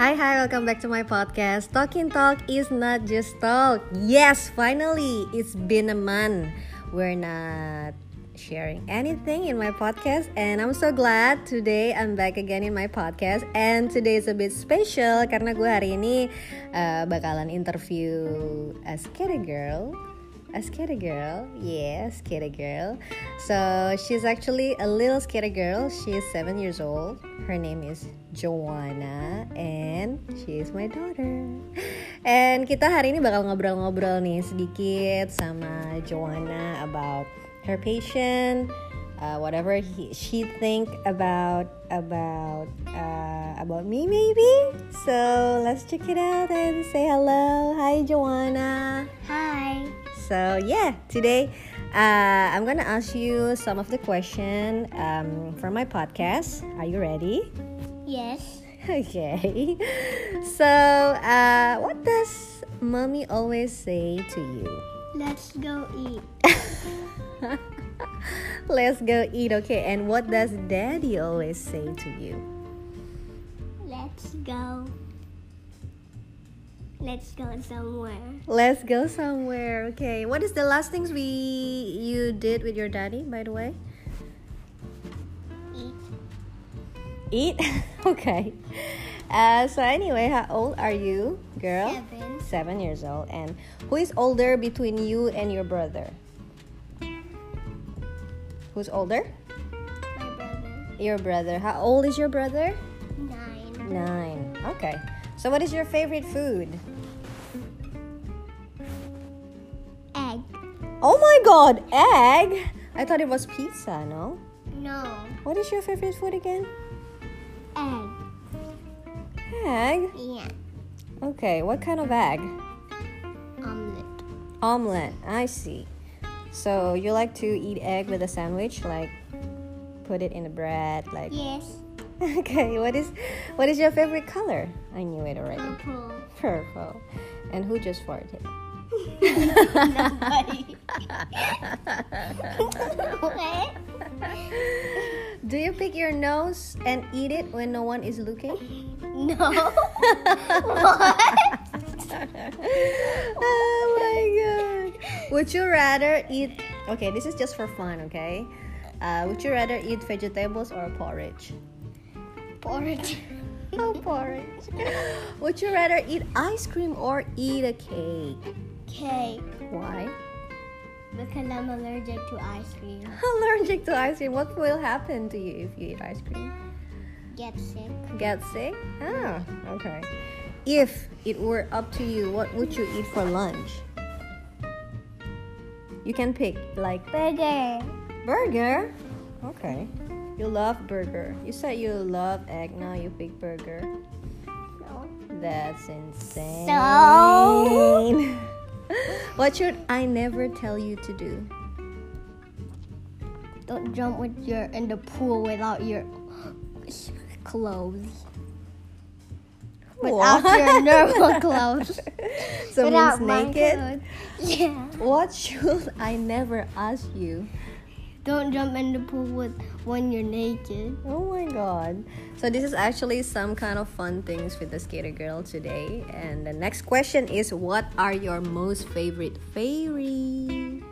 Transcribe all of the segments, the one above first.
Hi, hi, welcome back to my podcast. Talking Talk is not just talk. Yes, finally, it's been a month. We're not sharing anything in my podcast, and I'm so glad today I'm back again in my podcast. And today is a bit special karena gue hari ini uh, bakalan interview a scary girl a scary girl yeah scary girl so she's actually a little scary girl she's seven years old her name is Joanna and she is my daughter and kita hari ini bakal ngobrol-ngobrol nih sedikit sama Joanna about her patient uh, whatever he, she think about about uh, about me maybe so let's check it out and say hello hi Joanna Hi. so yeah, today uh, I'm gonna ask you some of the question um, for my podcast. Are you ready? Yes. Okay. So, uh, what does mommy always say to you? Let's go eat. Let's go eat. Okay. And what does daddy always say to you? Let's go. Let's go somewhere. Let's go somewhere. Okay. What is the last things we you did with your daddy, by the way? Eat. okay. Uh, so anyway, how old are you, girl? Seven. Seven years old. And who is older between you and your brother? Who's older? My brother. Your brother. How old is your brother? Nine. Nine. Okay. So what is your favorite food? Egg. Oh my god, egg! I thought it was pizza, no? No. What is your favorite food again? Egg. Egg? Yeah. Okay, what kind of egg? Omelet. Omelette. I see. So you like to eat egg with a sandwich, like put it in the bread, like. Yes. Okay. What is, what is your favorite color? I knew it already. Purple. Purple. And who just farted? Nobody. what? Do you pick your nose and eat it when no one is looking? No. what? oh my god. Would you rather eat Okay, this is just for fun, okay? Uh, would you rather eat vegetables or porridge? Porridge. no porridge. Would you rather eat ice cream or eat a cake? Cake. Why? Because I'm allergic to ice cream. Allergic to ice cream. What will happen to you if you eat ice cream? Get sick. Get sick? Ah, okay. If it were up to you, what would you eat for lunch? You can pick like Burger. burger. Okay. You love burger. You said you love egg, now you pick burger. No. That's insane. So? what should I never tell you to do? Don't jump with your in the pool without your clothes. Without What? your normal clothes. so without means naked. clothes. Yeah. What should I never ask you? Don't jump in the pool with when you're naked. Oh my god. So this is actually some kind of fun things with the skater girl today. And the next question is what are your most favorite fairy?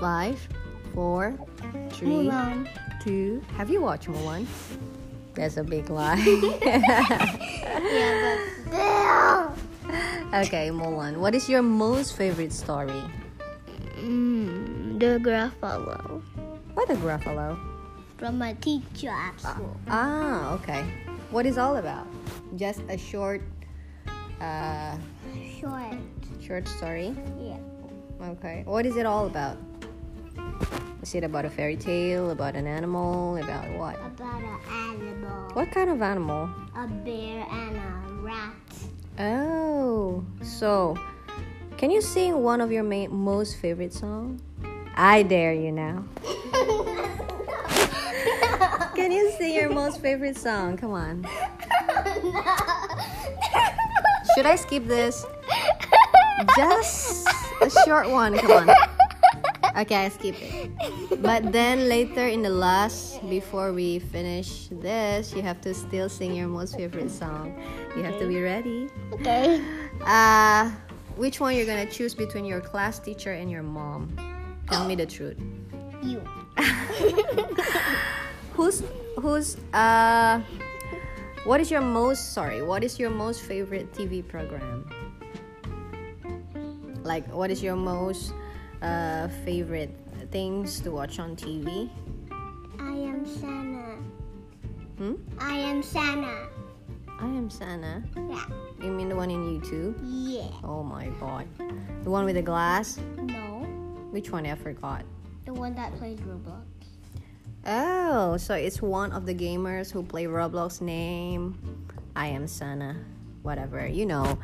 Five, four, three, Mulan. two. Have you watched Mulan? That's a big lie. Yeah, but still. okay, Mulan. What is your most favorite story? Mm, the Gruffalo. What the Gruffalo. From my teacher at school. Ah, okay. What is all about? Just a short, uh, Short. short story. Yeah. Okay. What is it all about? Is it about a fairy tale? About an animal? About what? About an animal. What kind of animal? A bear and a rat. Oh, so can you sing one of your ma- most favorite songs? I dare you now. Can you sing your most favorite song? Come on. Should I skip this? Just a short one. Come on. Okay, I skip it. But then later in the last, before we finish this, you have to still sing your most favorite song. You have to be ready. Okay. Uh, which one you're gonna choose between your class teacher and your mom? Tell me the truth. You. Who's who's uh? What is your most sorry? What is your most favorite TV program? Like, what is your most uh, favorite things to watch on TV? I am Santa. Hmm? I am Santa. I am Sana. Yeah. You mean the one in YouTube? Yeah. Oh my god. The one with the glass? No. Which one? I forgot. The one that plays Roblox. Oh, so it's one of the gamers who play Roblox name. I am Sana. Whatever, you know.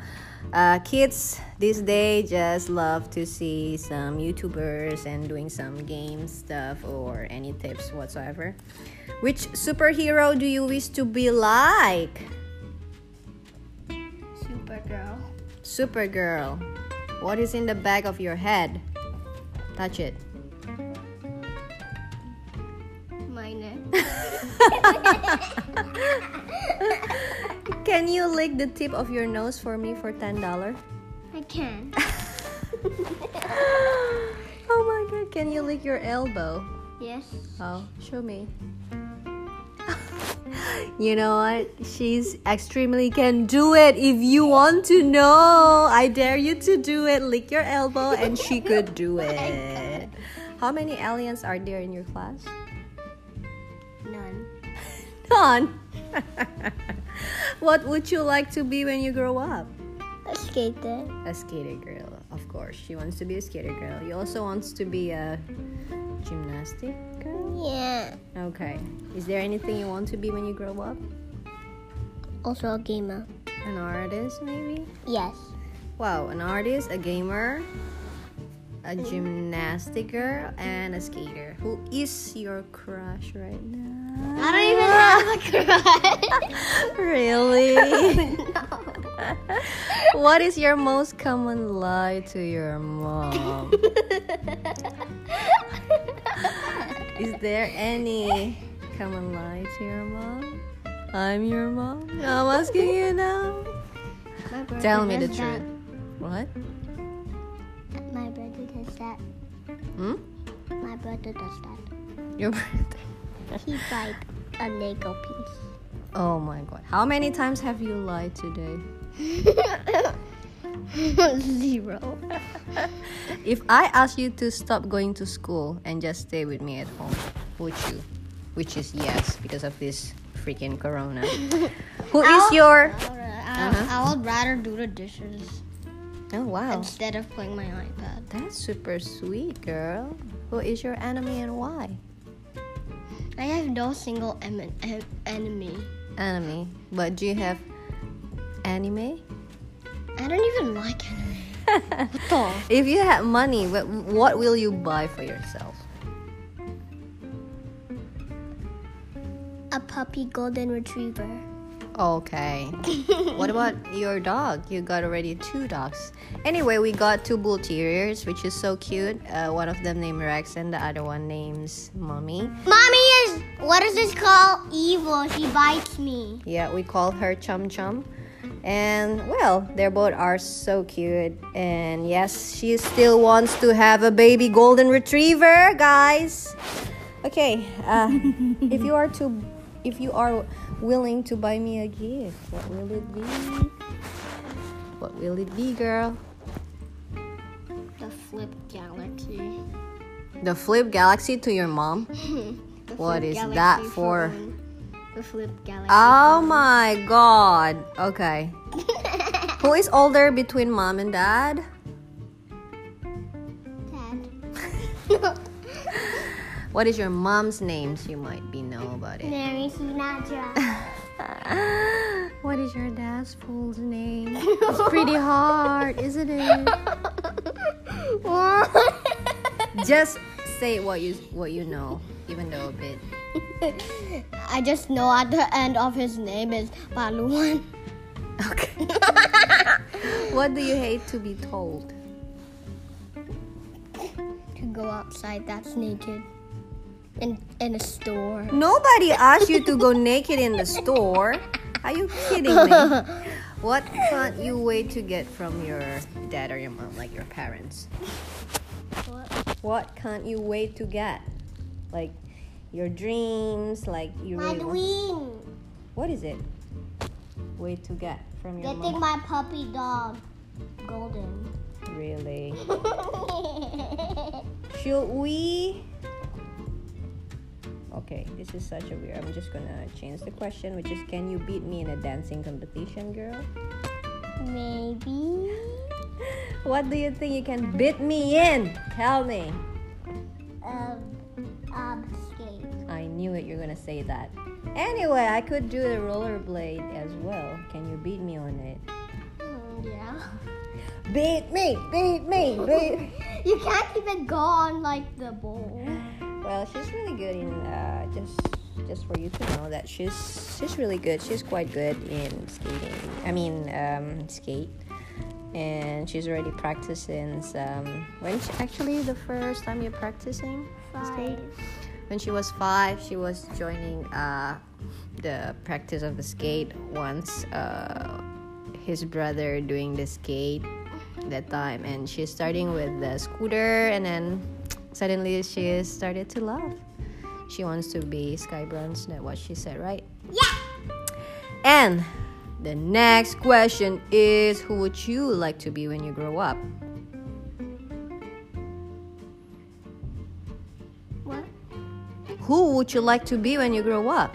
Uh, kids these days just love to see some YouTubers and doing some game stuff or any tips whatsoever. Which superhero do you wish to be like? Supergirl. Supergirl. What is in the back of your head? Touch it. My neck. Can you lick the tip of your nose for me for $10? I can. oh my god, can you lick your elbow? Yes. Oh, show me. you know what? She's extremely can do it if you want to know. I dare you to do it. Lick your elbow and she could do it. How many aliens are there in your class? None. None. what would you like to be when you grow up? A skater. A skater girl, of course. She wants to be a skater girl. You also wants to be a gymnastic girl? Yeah. Okay. Is there anything you want to be when you grow up? Also a gamer. An artist, maybe? Yes. Wow, an artist, a gamer, a gymnastic girl, and a skater. Who is your crush right now? I don't even have a. Really? what is your most common lie to your mom? Is there any common lie to your mom? I'm your mom. I'm asking you now. Tell me the truth. What? My brother does that. Hmm? My brother does that. Your brother. He's like a Lego piece. Oh my god. How many times have you lied today? Zero. If I ask you to stop going to school and just stay with me at home, would you? Which is yes, because of this freaking corona. Who is your I, I would rather do the dishes Oh wow. instead of playing my iPad. That's super sweet, girl. Who is your enemy and why? I have no single em- em- enemy. Enemy. But do you have anime? I don't even like anime. What the? If you had money, what, what will you buy for yourself? A puppy golden retriever. Okay. what about your dog? You got already two dogs. Anyway, we got two bull terriers, which is so cute. Uh, one of them named Rex, and the other one names Mommy. Mommy is what is this called? Evil. She bites me. Yeah, we call her Chum Chum. And well, they both are so cute. And yes, she still wants to have a baby golden retriever, guys. Okay, uh, if you are to, if you are willing to buy me a gift, what will it be? What will it be, girl? The Flip Galaxy. The Flip Galaxy to your mom? What is Galaxy that for? phone. The Flip Galaxy. Oh my god. Okay. Who is older between mom and dad? Dad. What is your mom's name? So you might be know about it. Mary Sinatra. what is your dad's full name? It's pretty hard, isn't it? Just say what you what you know, even though a bit. I just know at the end of his name is Baluan. Okay. what do you hate to be told? To go outside that's naked. In in a store. Nobody asked you to go naked in the store. Are you kidding me? What can't you wait to get from your dad or your mom, like your parents? What? What can't you wait to get? Like your dreams, like you My really want- dream. What is it? Wait to get from your Getting mom. my puppy dog. Golden. Really? Should we? Okay, this is such a weird. I'm just gonna change the question, which is, can you beat me in a dancing competition, girl? Maybe. What do you think you can beat me in? Tell me. Um, um, skate. I knew it. You're gonna say that. Anyway, I could do the rollerblade as well. Can you beat me on it? Mm, yeah. Beat me! Beat me! Beat. You can't even go on like the bowl. Well, she's really good in uh, just just for you to know that she's she's really good. She's quite good in skating. I mean, um, skate, and she's already practicing. Um, when she, actually the first time you're practicing skate? When she was five, she was joining uh, the practice of the skate once. Uh, his brother doing the skate that time, and she's starting with the scooter, and then suddenly she started to laugh. She wants to be Sky Brown. That's what she said, right? Yeah. And the next question is, who would you like to be when you grow up? What? Who would you like to be when you grow up?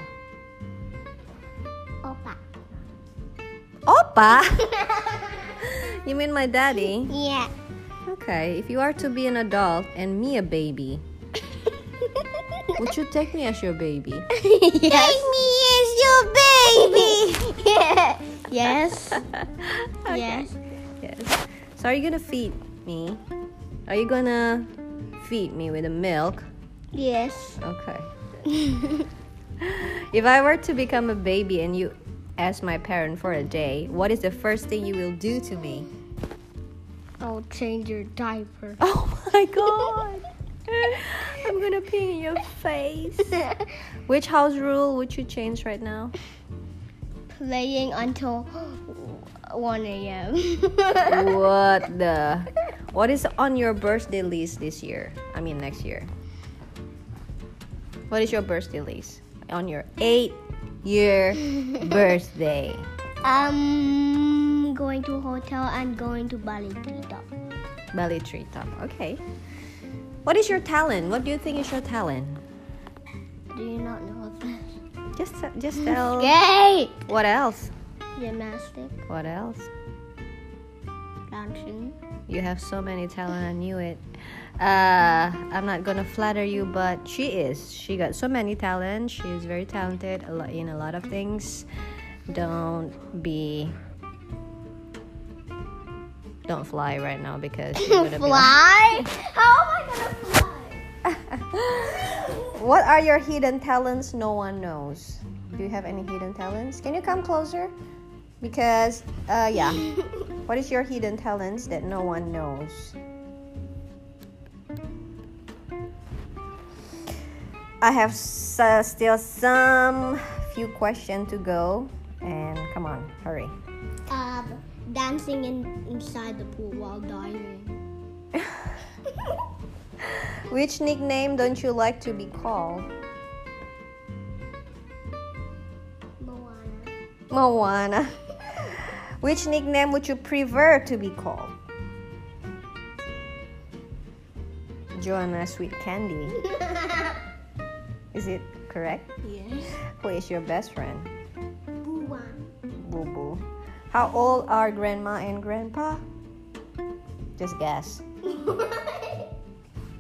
Opa. Oppa. you mean my daddy? Yeah. Okay, if you are to be an adult and me a baby, would you take me as your baby? yes. Take me as your baby. yeah. Yes. Yes. Yes. So are you gonna feed me? Are you gonna feed me with the milk? Yes. Okay. if I were to become a baby and you ask my parent for a day, what is the first thing you will do to me? I'll change your diaper. Oh my god! I'm gonna pee in your face. Which house rule would you change right now? Playing until 1 a.m. what the? What is on your birthday list this year? I mean next year. What is your birthday list on your eight year birthday? um, going to hotel and going to Bali Treetop. Bali treetop. Okay. What is your talent? What do you think is your talent? Do you not know this? Just just tell. Skate! What else? Gymnastic, What else? dancing. You have so many talent. I knew it. Uh, I'm not gonna flatter you, but she is. She got so many talent. She is very talented a lot in a lot of things. Don't be. Don't fly right now because be Fly? How am I gonna fly? what are your hidden talents no one knows? Do you have any hidden talents? Can you come closer? Because, uh, yeah. what is your hidden talents that no one knows? I have uh, still some few questions to go, and come on, hurry. Dancing in, inside the pool while diving. Which nickname don't you like to be called? Moana. Moana. Which nickname would you prefer to be called? Joanna Sweet Candy. Is it correct? yes. Who is your best friend? Buwan. Boo Boo. How old are grandma and grandpa? Just guess.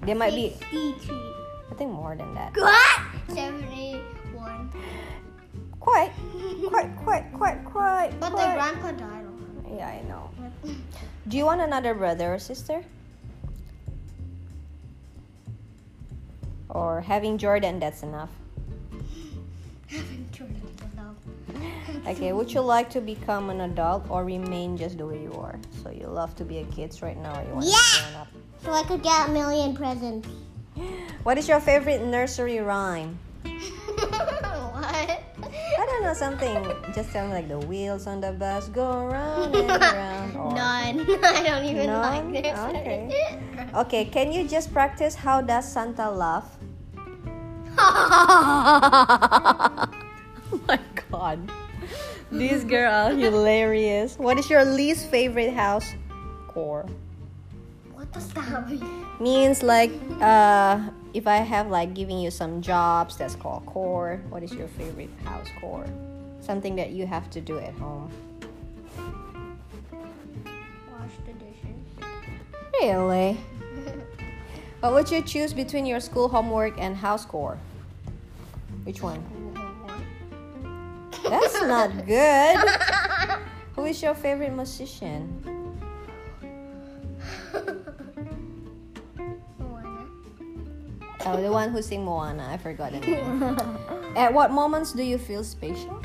They might be, 63. I think, more than that. What? 71. Quite, quite, quite, quite, quite. But the grandpa died already. Yeah, I know. Do you want another brother or sister? Or having Jordan, that's enough. Okay, would you like to become an adult or remain just the way you are? So you love to be a kid right now or you want to Yeah! be grown up? So I could get a million presents. What is your favorite nursery rhyme? what? I don't know something. Just sound like the wheels on the bus go around and around. or- None. I don't even None? like this. Okay. Okay, can you just practice how does Santa laugh? oh my god. These girls are hilarious. What is your least favorite house core? what does that mean? Means like uh if I have like giving you some jobs that's called core. What is your favorite house core? Something that you have to do at home. Wash the dishes. Really? What would you choose between your school homework and house core? Which one? That's not good. Who is your favorite musician? Moana. Oh, the one who sing Moana. I forgot the name. At what moments do you feel special?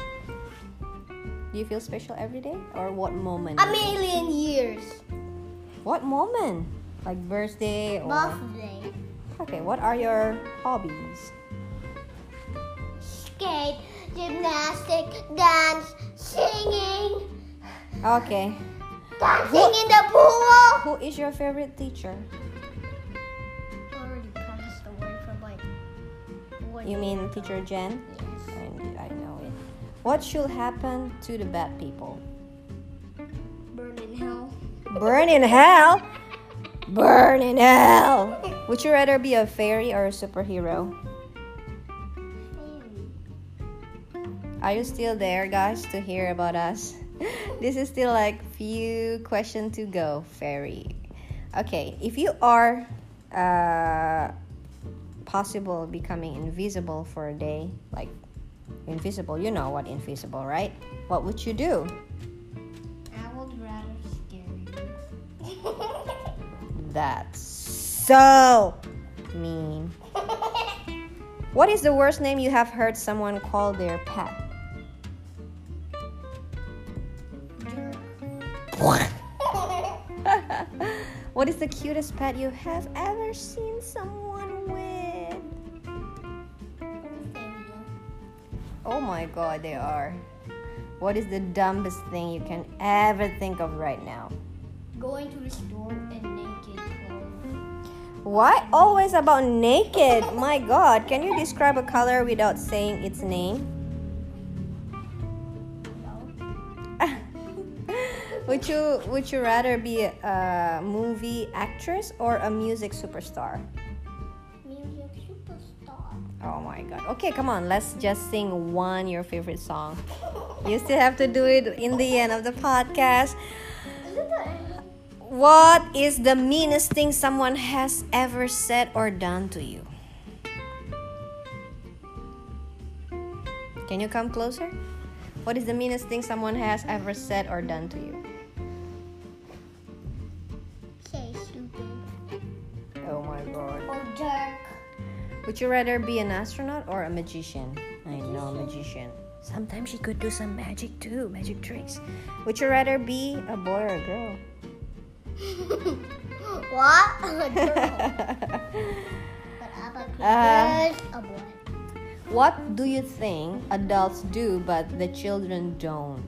Do you feel special every day, or what moment? A million years. What moment? Like birthday or? Birthday. Okay. What are your hobbies? Skate, gymnastic, dance, singing, Okay. dancing in the pool. Who is your favorite teacher? Already passed away from like. one You mean teacher Jen? Yes. I, I know it. What should happen to the bad people? Burn in hell. Burn in hell. Burn in hell. Would you rather be a fairy or a superhero? Are you still there, guys, to hear about us? This is still like few questions to go, fairy. Okay, if you are uh, possible becoming invisible for a day, like invisible, you know what invisible, right? What would you do? I would rather scare you. That's so mean. What is the worst name you have heard someone call their pet? what is the cutest pet you have ever seen someone with? Oh my god, they are. What is the dumbest thing you can ever think of right now? Going to the store in naked clothes. Why always about naked? My god, can you describe a color without saying its name? Would you would you rather be a movie actress or a music superstar? Music superstar. Oh my god. Okay, come on. Let's just sing one your favorite song. You still have to do it in the end of the podcast. Is it the What is the meanest thing someone has ever said or done to you? Can you come closer? What is the meanest thing someone has ever said or done to you? Would you rather be an astronaut or a magician? I know, magician. Sometimes she could do some magic too, magic tricks. Would you rather be a boy or a girl? what? A girl. But I'm a Uh, a boy. what do you think adults do but the children don't?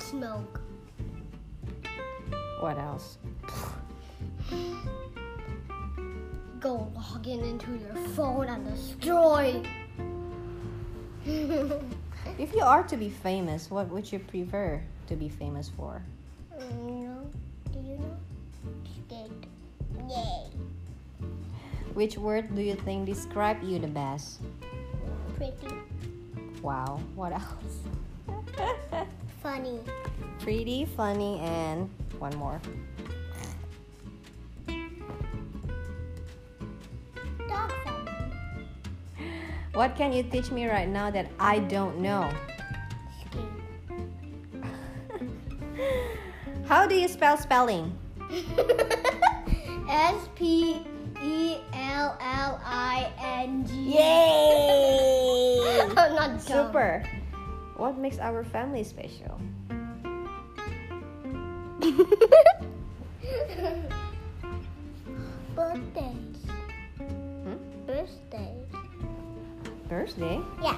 Smoke. What else? Go log in into your phone and destroy. If you are to be famous, what would you prefer to be famous for? Mm, you know? Do you know? Skate. Yay. Which word do you think describe you the best? Pretty. Wow, what else? Funny. Pretty, funny, and one more. What can you teach me right now that I don't know? How do you spell spelling? S P E L L I N G. Yay! I'm not dumb. Super. What makes our family special? Birthdays. Hmm? Birthdays. Thursday. Yeah.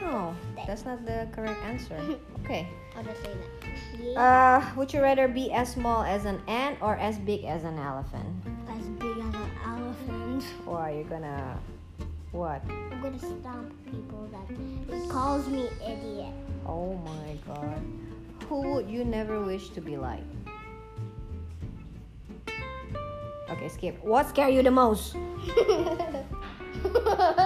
No, that's not the correct answer. Okay. I'll just say that. Yeah. Uh, would you rather be as small as an ant or as big as an elephant? as big as an elephant. Or are you gonna what? I'm gonna stomp people that calls me idiot. Oh my god. Who would you never wish to be like? Okay, skip. What scare you the most?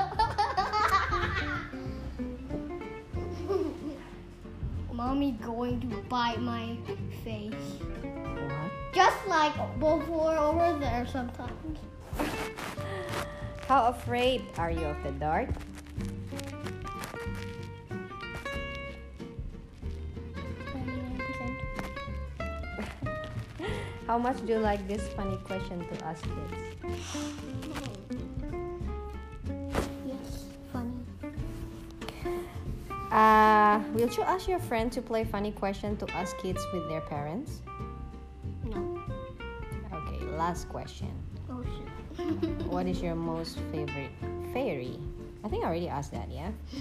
going to bite my face. What? Just like before over there sometimes. How afraid are you of the dark? How much do you like this funny question to ask kids? Yes, funny. Uh, will you ask your friend to play funny question to ask kids with their parents? No. Okay, last question. Oh shit. What is your most favorite fairy? I think I already asked that, yeah?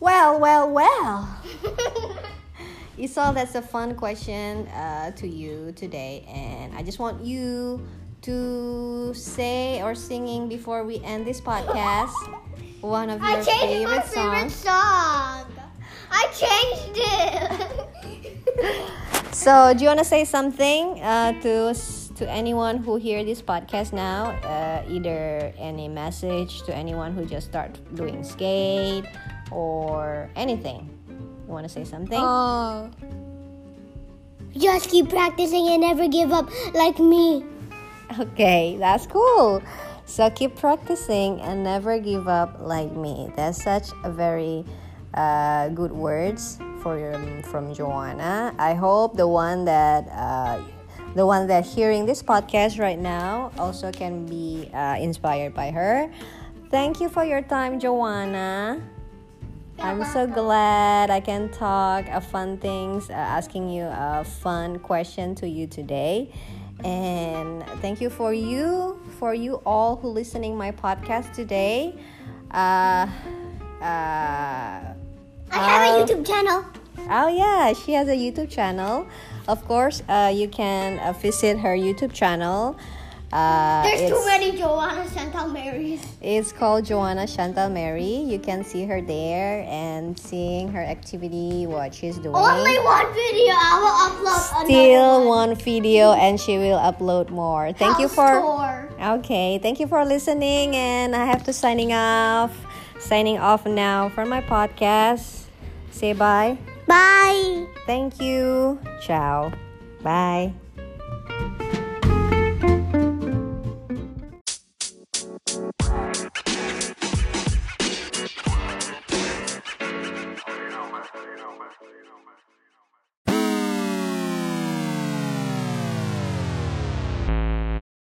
Well, well, well. Isol, that's a fun question uh, to you today, and I just want you to say or singing before we end this podcast one of your favorite my favorite songs. song. I changed it. So, do you want to say something uh, to to anyone who hear this podcast now? Uh, either any message to anyone who just start doing skate or anything. You want to say something? Oh. Just keep practicing and never give up like me. Okay, that's cool. So keep practicing and never give up like me. That's such a very uh, good words for your, from Joanna. I hope the one that uh, the one that hearing this podcast right now also can be uh, inspired by her. Thank you for your time, Joanna. I'm so glad I can talk uh, fun things, uh, asking you a fun question to you today. And thank you for you, for you all who listening my podcast today. Uh, uh, I have a YouTube channel. Oh yeah, she has a YouTube channel. Of course, uh, you can uh, visit her YouTube channel. Uh, There's too many Joanna Chantal Marys. it's called Joanna Chantal Mary. You can see her there and seeing her activity, what she's doing. Only one video. I will upload Still one. one video, and she will upload more. Thank you for. tour. Okay, thank you for listening, and I have to signing off. Signing off now from my podcast. Say bye. Bye. Thank you. Ciao. Bye.